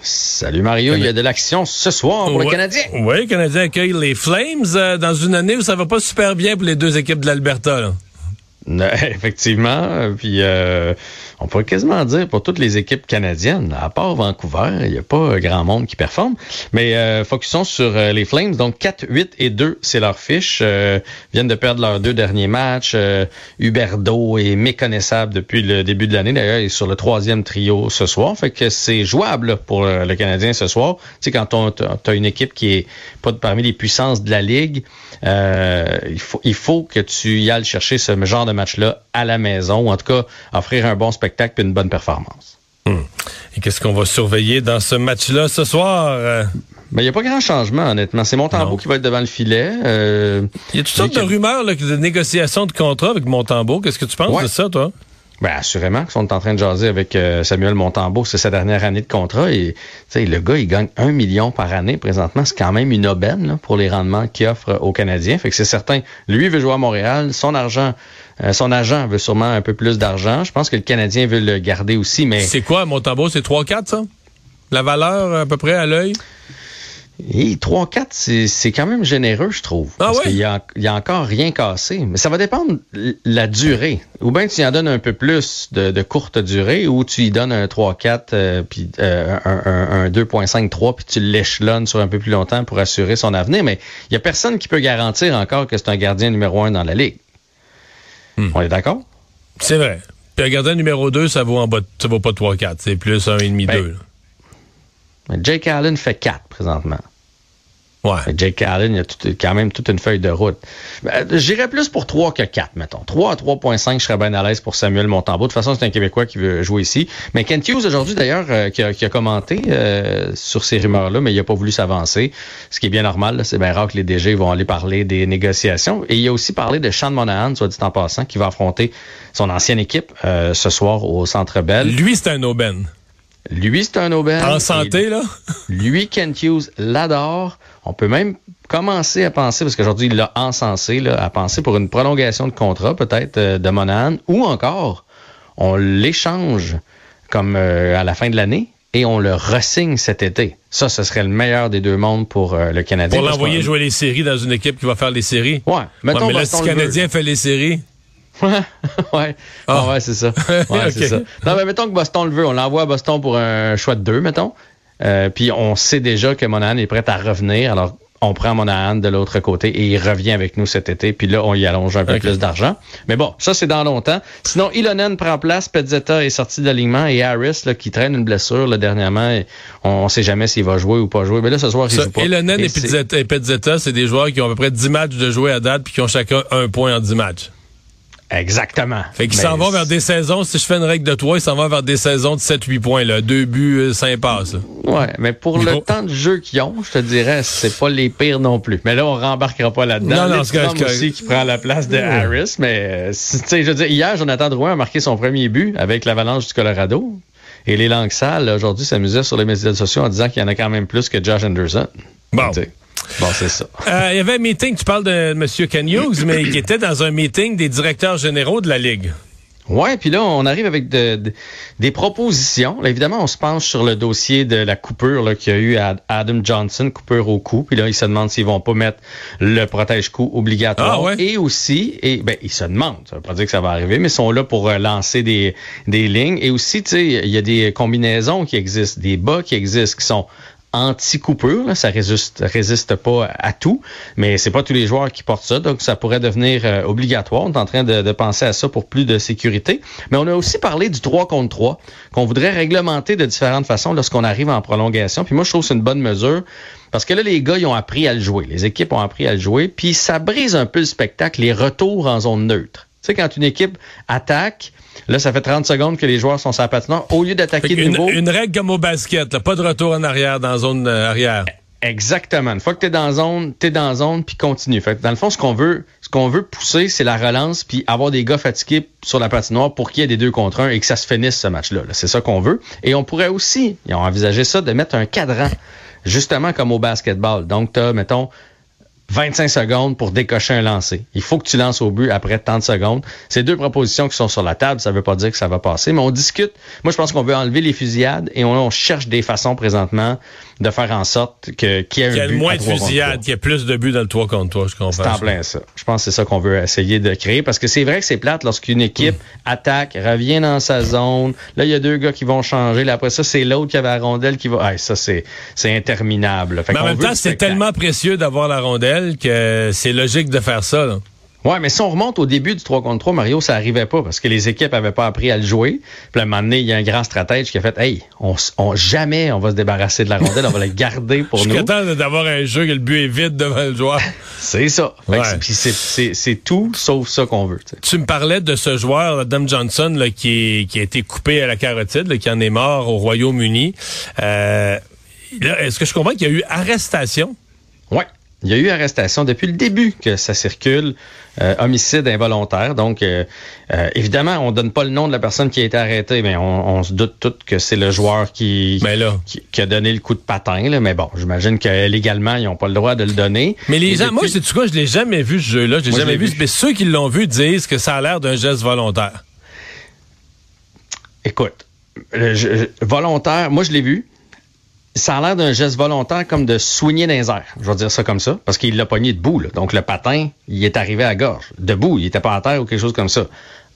Salut Mario, il y a de l'action ce soir pour Ouais. le Canadien. Oui, le Canadien accueille les Flames euh, dans une année où ça va pas super bien pour les deux équipes de l'Alberta. Effectivement, puis euh, on pourrait quasiment dire pour toutes les équipes canadiennes, à part Vancouver, il n'y a pas grand monde qui performe. Mais euh, focusons sur euh, les Flames. Donc 4, 8 et 2, c'est leur fiche. Euh, viennent de perdre leurs deux derniers matchs. Euh, Huberdeau est méconnaissable depuis le début de l'année. D'ailleurs, il est sur le troisième trio ce soir. Fait que c'est jouable pour le Canadien ce soir. Tu sais, quand on as une équipe qui est pas parmi les puissances de la Ligue, il, faut, il faut que tu y ailles chercher ce genre de match-là à la maison, ou en tout cas offrir un bon spectacle et une bonne performance. Et qu'est-ce qu'on va surveiller dans ce match-là ce soir? Mais il n'y a pas grand changement, honnêtement. C'est Montembeau Non. qui va être devant le filet. Euh, Il y a toutes sortes de rumeurs là, de négociations de contrat avec Montembeau. Qu'est-ce que tu penses Ouais. de ça, toi? Ben, assurément qu'ils sont en train de jaser avec euh, Samuel Montembeau. C'est sa dernière année de contrat. Et le gars, il gagne un million par année présentement. C'est quand même une aubaine pour les rendements qu'il offre aux Canadiens. Fait que c'est certain. Lui veut jouer à Montréal. Son argent, euh, son agent veut sûrement un peu plus d'argent. Je pense que le Canadien veut le garder aussi, mais C'est quoi, Montembeau? C'est 3-4, ça? La valeur, à peu près, à l'œil? Et 3-4, c'est quand même généreux, je trouve. Ah parce qu'il y a, il y a encore rien cassé. Mais ça va dépendre de la durée. Ou bien tu y en donnes un peu plus de, de courte durée, ou tu y donnes un 3-4, euh, puis euh, un, un, un 2.5-3, puis tu l'échelonnes sur un peu plus longtemps pour assurer son avenir. Mais il y a personne qui peut garantir encore que c'est un gardien numéro un dans la Ligue. Hmm. On est d'accord? C'est vrai. Puis un gardien numéro 2, ça vaut en bas, de- ça vaut pas 3-4. C'est plus 1,5-2. Jake Allen fait 4 présentement. Ouais. Jake Allen, il a tout- quand même toute une feuille de route. Ben, J'irais plus pour 3 que 4, mettons. 3 à 3.5, je serais bien à l'aise pour Samuel Montembeau. De toute façon, c'est un Québécois qui veut jouer ici. Mais Kent Hughes, aujourd'hui, d'ailleurs, euh, qui, a, qui a commenté euh, sur ces rumeurs-là, mais il n'a pas voulu s'avancer. Ce qui est bien normal. C'est bien rare que les DG vont aller parler des négociations. Et il a aussi parlé de Sean Monahan, soit dit en passant, qui va affronter son ancienne équipe euh, ce soir au Centre Bell. Lui, c'est un aubaine. Lui, c'est un Nobel. En santé, là? Lui, Kent Hughes l'adore. On peut même commencer à penser, parce qu'aujourd'hui, il l'a encensé, là, à penser pour une prolongation de contrat, peut-être, euh, de Monahan, ou encore, on l'échange comme euh, à la fin de l'année et on le ressigne cet été. Ça, ce serait le meilleur des deux mondes pour euh, le Canadien. Pour l'envoyer jouer les séries dans une équipe qui va faire les séries? Ouais, mais là, si le veut. Canadien fait les séries, ouais, Ah. Ah ouais, c'est ça. Ouais, c'est ça. Non, mais mettons que Boston le veut. On l'envoie à Boston pour un choix de deux, mettons. Euh, puis on sait déjà que Monahan est prêt à revenir. Alors, on prend Monahan de l'autre côté et il revient avec nous cet été. Puis là, on y allonge un peu plus d'argent. Mais bon, ça, c'est dans longtemps. Sinon, Ilonen prend place. Pezzetta est sorti de l'alignement. Et Harris, là, qui traîne une blessure là, dernièrement, et on ne sait jamais s'il va jouer ou pas jouer. Mais là, ce soir, il joue pas. Elonen et, et Pezzetta, c'est des joueurs qui ont à peu près 10 matchs de jouer à date puis qui ont chacun un point en 10 matchs. Exactement. Fait qu'ils s'en vont vers des saisons, si je fais une règle de 3, ils s'en vont vers des saisons de 7-8 points, là. Deux buts, euh, cinq passes. Ouais, mais pour le temps de jeu qu'ils ont, je te dirais, c'est pas les pires non plus. Mais là, on rembarquera pas là-dedans. Non, non, c'est aussi qui prend la place de Harris, mais euh, tu sais, je veux dire, hier, Jonathan Drouin a marqué son premier but avec l'Avalanche du Colorado. Et les langues sales, aujourd'hui, s'amusaient sur les médias sociaux en disant qu'il y en a quand même plus que Josh Anderson. Bon. Tu sais, Bon, c'est ça. Euh, Il y avait un meeting, tu parles de M. Ken Hughes, mais il était dans un meeting des directeurs généraux de la Ligue. Ouais, puis là, on arrive avec de- de- des propositions. Là, évidemment, on se penche sur le dossier de la coupure qu'il y a eu à Adam Johnson, coupure au cou. Puis là, ils se demandent s'ils vont pas mettre le protège-cou obligatoire. Ah ouais? Et aussi, et ben, ils se demandent, ça veut pas dire que ça va arriver, mais ils sont là pour euh, lancer des, des lignes. Et aussi, tu sais, il y a des combinaisons qui existent, des bas qui existent, qui sont anti-coupure, ça résiste, résiste pas à tout, mais c'est pas tous les joueurs qui portent ça, donc ça pourrait devenir euh, obligatoire. On est en train de, de penser à ça pour plus de sécurité. Mais on a aussi parlé du 3 contre 3, qu'on voudrait réglementer de différentes façons lorsqu'on arrive en prolongation. Puis moi, je trouve que c'est une bonne mesure. Parce que là, les gars, ils ont appris à le jouer. Les équipes ont appris à le jouer. Puis ça brise un peu le spectacle, les retours en zone neutre. Tu sais, quand une équipe attaque, là, ça fait 30 secondes que les joueurs sont sur la patinoire. Au lieu d'attaquer de une, nouveau... une règle comme au basket, là, pas de retour en arrière dans la zone euh, arrière. Exactement. Une fois que tu es dans zone, tu es dans zone puis continue. Fait que dans le fond ce qu'on veut, ce qu'on veut pousser, c'est la relance puis avoir des gars fatigués sur la patinoire pour qu'il y ait des deux contre un et que ça se finisse ce match-là. -là, c'est ça qu'on veut. Et on pourrait aussi, ils ont envisagé ça, de mettre un cadran, justement comme au basketball. Donc, tu as, mettons, 25 secondes pour décocher un lancer. Il faut que tu lances au but après 30 secondes. C'est deux propositions qui sont sur la table. Ça veut pas dire que ça va passer, mais on discute. Moi, je pense qu'on veut enlever les fusillades et on, on cherche des façons présentement de faire en sorte que qu'il y ait y un but moins de trois. qu'il y ait plus de buts dans le 3 contre 3, je comprends. C'est en plein ça. Je pense que c'est ça qu'on veut essayer de créer parce que c'est vrai que c'est plate lorsqu'une équipe attaque, revient dans sa zone. Là, il y a deux gars qui vont changer. Là, après ça, c'est l'autre qui avait la rondelle qui va. Ah, ça, c'est c'est interminable. Fait Mais en même temps, c'est tellement précieux d'avoir la rondelle que c'est logique de faire ça. là. Ouais, mais si on remonte au début du 3 contre 3, Mario, ça arrivait pas parce que les équipes avaient pas appris à le jouer. Puis à un moment donné, il y a un grand stratège qui a fait Hey, on, jamais on va se débarrasser de la rondelle, on va la garder pour Je suis nous. content d'avoir un jeu que le but est vide devant le joueur. C'est ça. Ouais. c'est- tout sauf ça qu'on veut. tu me parlais de ce joueur, Adam Johnson, là, qui, est- qui a été coupé à la carotide, là, qui en est mort au Royaume-Uni. Euh, Est-ce que je comprends qu'il y a eu arrestation? Il y a eu arrestation depuis le début que ça circule, euh, homicide involontaire. Donc, euh, euh, évidemment, on donne pas le nom de la personne qui a été arrêtée, mais on, on se doute tout que c'est le joueur qui, Mais là. qui, qui a donné le coup de patin. Là. Mais bon, j'imagine que légalement, ils n'ont pas le droit de le donner. Mais les gens, depuis- moi, c'est quoi, je l'ai jamais vu ce jeu-là, je l'ai jamais vu. vu. Mais ceux qui l'ont vu disent que ça a l'air d'un geste volontaire. Écoute, je- volontaire, moi je l'ai vu. Ça a l'air d'un geste volontaire comme de soigner les airs. Je vais dire ça comme ça, parce qu'il l'a pogné debout. là. Donc le patin, il est arrivé à la gorge. Debout, il était pas à terre ou quelque chose comme ça.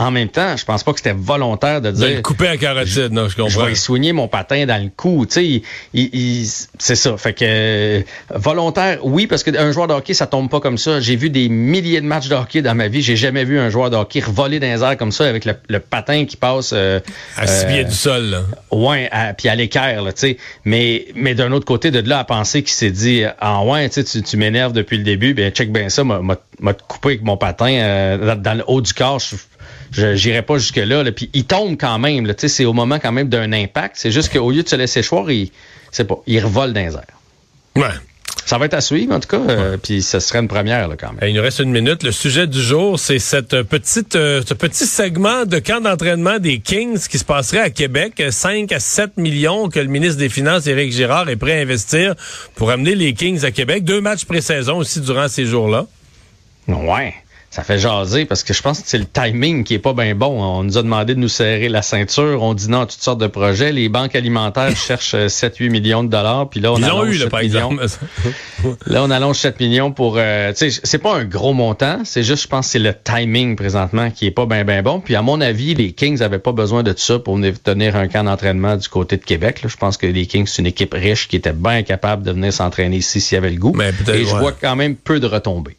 En même temps, je pense pas que c'était volontaire de De dire le couper à carotide, non, je je comprends. vais y soigner mon patin dans le cou. Tu sais, il- il- il- c'est ça. Fait que euh, volontaire, oui, parce qu'un joueur de hockey, ça tombe pas comme ça. J'ai vu des milliers de matchs de hockey dans ma vie. J'ai jamais vu un joueur de hockey revoler dans les airs comme ça avec le, le patin qui passe. euh, À six euh, pieds du sol, là. Ouais, à- puis à l'équerre, là, tu sais. Mais, mais d'un autre côté, de là à penser qu'il s'est dit, ah ouais, tu sais, tu- m'énerves depuis le début, ben check bien ça, m'a coupé avec mon patin euh, dans, le haut du corps. Je- Je j'irai pas jusque là, là. Puis il tombe quand même, là, c'est au moment quand même d'un impact. C'est juste qu'au lieu de se laisser choir, il, c'est pas, il revole dans les airs. Ouais. Ça va être à suivre, en tout cas. euh, puis ce serait une première, là, quand même. Il nous reste une minute. Le sujet du jour, c'est cette petite, euh, ce petit segment de camp d'entraînement des Kings qui se passerait à Québec. 5 à 7 millions que le ministre des Finances, Éric Girard, est prêt à investir pour amener les Kings à Québec. Deux matchs pré-saison aussi durant ces jours-là. Ouais. Ça fait jaser parce que je pense que c'est le timing qui est pas bien bon. On nous a demandé de nous serrer la ceinture. On dit non à toutes sortes de projets. Les banques alimentaires cherchent 7-8 millions de dollars. Puis là, on Ils l'ont allonge eu, là, 7 par millions. exemple. Là, on allonge 7 millions pour... euh, tu sais, c'est pas un gros montant. C'est juste, je pense, que c'est le timing présentement qui est pas bien, bien bon. Puis à mon avis, les Kings avaient pas besoin de ça pour venir tenir un camp d'entraînement du côté de Québec. là. Je pense que les Kings, c'est une équipe riche qui était bien capable de venir s'entraîner ici s'il y avait le goût. Mais Et je vois quand même peu de retombées.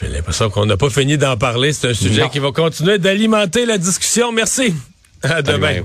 J'ai l'impression qu'on n'a pas fini d'en parler. C'est un sujet Non. qui va continuer d'alimenter la discussion. Merci. À demain.